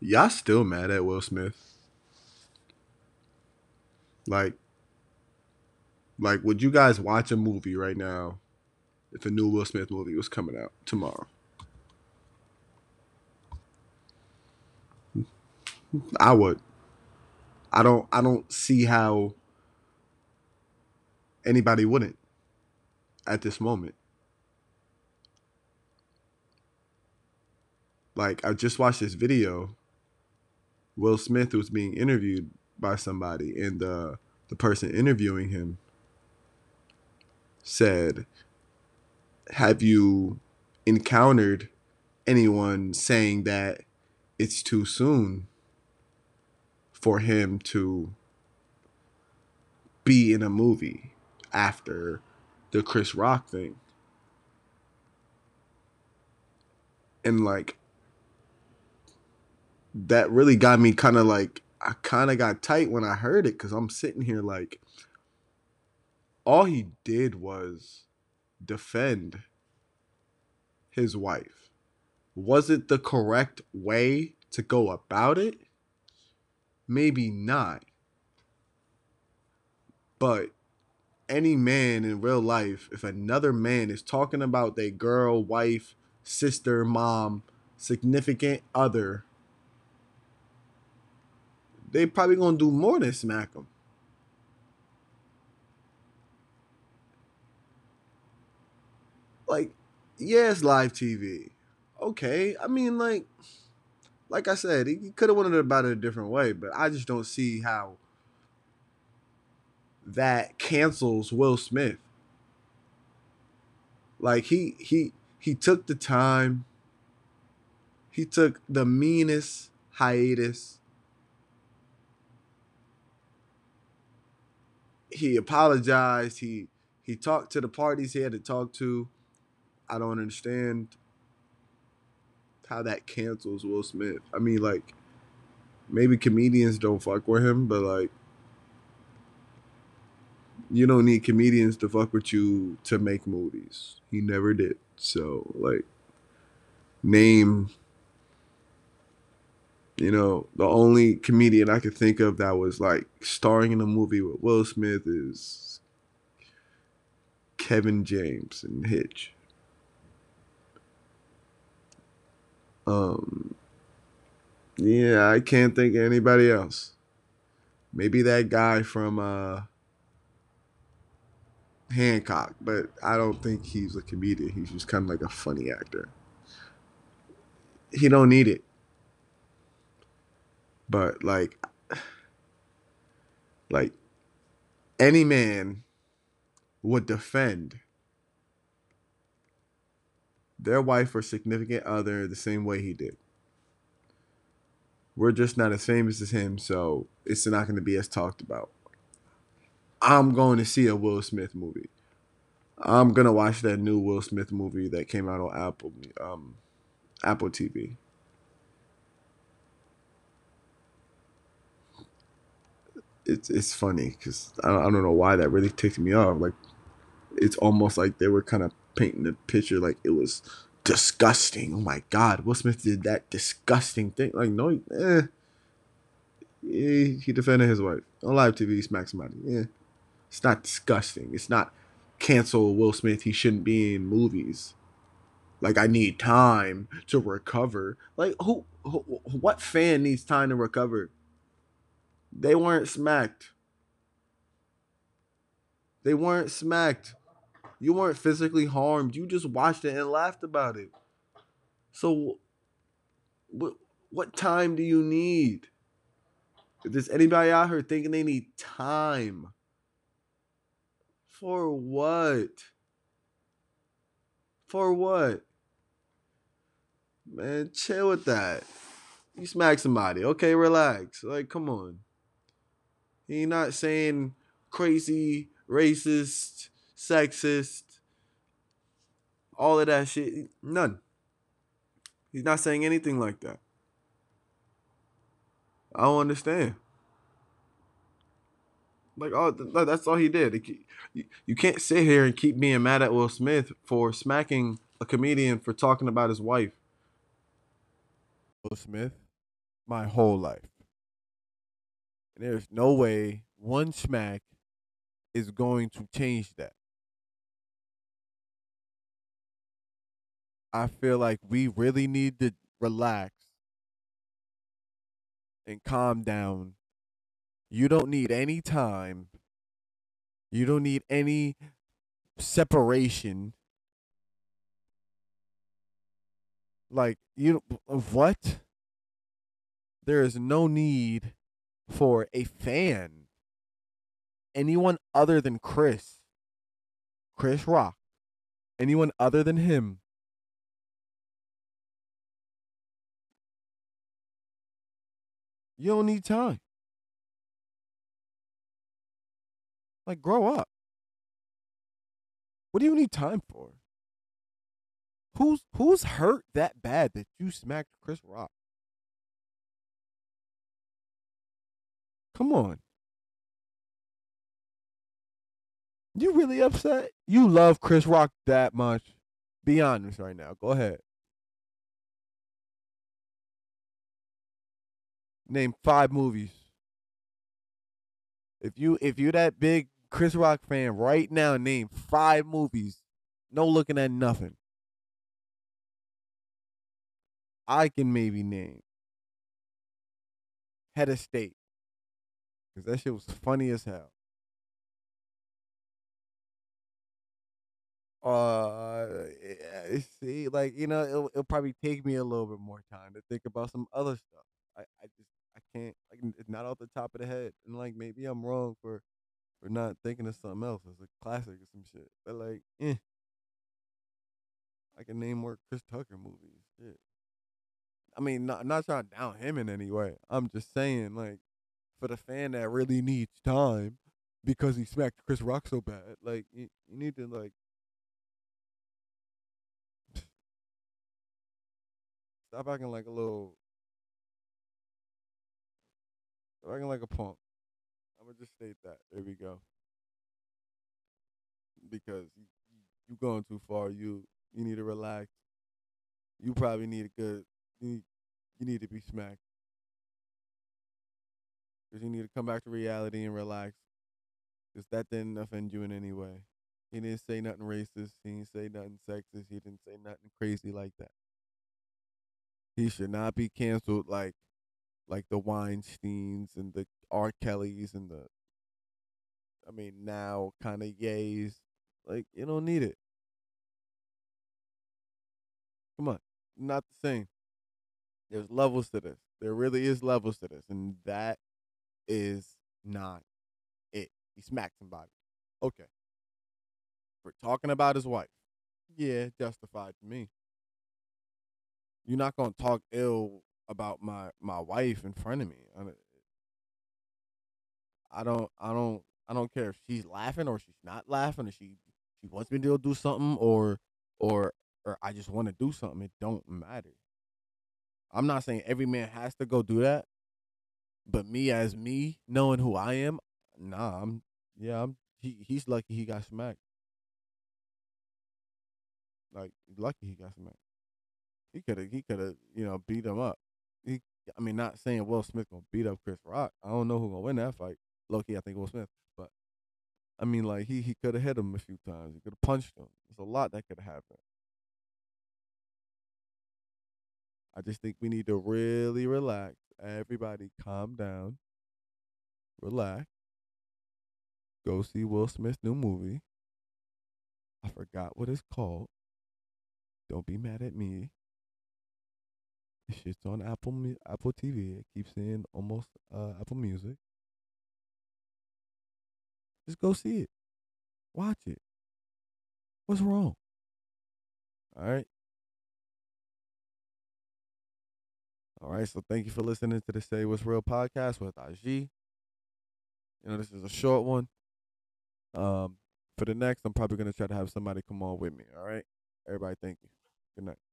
Y'all still mad at Will Smith? Like, like, would you guys watch a movie right now if a new Will Smith movie was coming out tomorrow? I would. I don't. I don't see how anybody wouldn't at this moment. Like I just watched this video. Will Smith was being interviewed by somebody, and the the person interviewing him said, "Have you encountered anyone saying that it's too soon for him to be in a movie after the Chris Rock thing?" And like that really got me kind of like I kind of got tight when I heard it because I'm sitting here like all he did was defend his wife. Was it the correct way to go about it? Maybe not. But any man in real life, if another man is talking about their girl, wife, sister, mom, significant other, they probably gonna do more than smack him. Like, yeah, it's live TV. Okay, I mean, like, like I said, he could have went about it a different way, but I just don't see how that cancels Will Smith. Like he he he took the time. He took the meanest hiatus he apologized. He he talked to the parties he had to talk to. I don't understand how that cancels Will Smith. I mean, like maybe comedians don't fuck with him, but like you don't need comedians to fuck with you to make movies. He never did. So like name you know, the only comedian I could think of that was like starring in a movie with Will Smith is Kevin James and Hitch. Um, yeah, I can't think of anybody else. Maybe that guy from uh, Hancock, but I don't think he's a comedian. He's just kind of like a funny actor. He don't need it but like like any man would defend their wife or significant other the same way he did. We're just not as famous as him, so it's not going to be as talked about. I'm going to see a Will Smith movie. I'm gonna watch that new Will Smith movie that came out on Apple um, Apple TV. It's it's funny because I, I don't know why that really ticked me off. Like it's almost like they were kind of painting the picture like it was disgusting. Oh my God, Will Smith did that disgusting thing. Like no, eh. He, he defended his wife on live TV. He smacked somebody. Yeah, it's not disgusting. It's not cancel Will Smith. He shouldn't be in movies. Like I need time to recover. Like who, who what fan needs time to recover? They weren't smacked. They weren't smacked. You weren't physically harmed. You just watched it and laughed about it. So, what what time do you need? If there's anybody out here thinking they need time, for what? For what? Man, chill with that. You smack somebody. Okay, relax. Like, come on. He's not saying crazy, racist, sexist, all of that shit. None. He's not saying anything like that. I don't understand. Like, oh, that's all he did. You can't sit here and keep being mad at Will Smith for smacking a comedian for talking about his wife. Will Smith my whole life. And there's no way one smack is going to change that. I feel like we really need to relax and calm down. You don't need any time. You don't need any separation. Like, you what? There is no need for a fan. Anyone other than Chris. Chris Rock. Anyone other than him You don't need time. Like, grow up. What do you need time for? Who's who's hurt that bad that you smacked Chris Rock? Come on. You really upset? You love Chris Rock that much? Be honest right now. Go ahead. Name five movies. If you if you're that big Chris Rock fan right now, name five movies. No looking at nothing. I can maybe name Head of State. Cause that shit was funny as hell. Uh, see, like you know, it'll, it'll probably take me a little bit more time to think about some other stuff. I, I just I can't like it's not off the top of the head, and like maybe I'm wrong for for not thinking of something else as a classic or some shit. But like, eh, I can name more Chris Tucker movies. Shit. I mean, not not trying to down him in any way. I'm just saying, like, for the fan that really needs time because he smacked Chris Rock so bad, like, you, you need to like. Stop acting like a little acting like a punk. I'm gonna just state that. There we go. Because you, you going too far. You you need to relax. You probably need a good. You need, you need to be smacked. Cause you need to come back to reality and relax. Cause that didn't offend you in any way. He didn't say nothing racist. He didn't say nothing sexist. He didn't say nothing crazy like that. He should not be canceled like like the Weinsteins and the R. Kellys and the, I mean, now kind of yays. Like, you don't need it. Come on. Not the same. There's levels to this. There really is levels to this. And that is not it. He smacked somebody. Okay. For talking about his wife. Yeah, justified to me. You're not gonna talk ill about my my wife in front of me. I don't I don't I don't care if she's laughing or she's not laughing or she she wants me to do something or or or I just want to do something. It don't matter. I'm not saying every man has to go do that, but me as me, knowing who I am, nah, I'm yeah, I'm he he's lucky he got smacked. Like lucky he got smacked. He could have he could have you know beat him up he, I mean, not saying Will Smith gonna beat up Chris Rock. I don't know who gonna win that fight. Loki, I think Will Smith, but I mean, like he he could have hit him a few times. He could have punched him. There's a lot that could happen. I just think we need to really relax. Everybody, calm down. Relax. Go see Will Smith's new movie. I forgot what it's called. Don't be mad at me. This shit's on Apple Apple TV. It keeps saying almost uh, Apple Music. Just go see it. Watch it. What's wrong? All right. All right. So thank you for listening to the Say What's Real podcast with Aji. You know, this is a short one. Um, for the next, I'm probably gonna try to have somebody come on with me. All right. Everybody, thank you. Good night.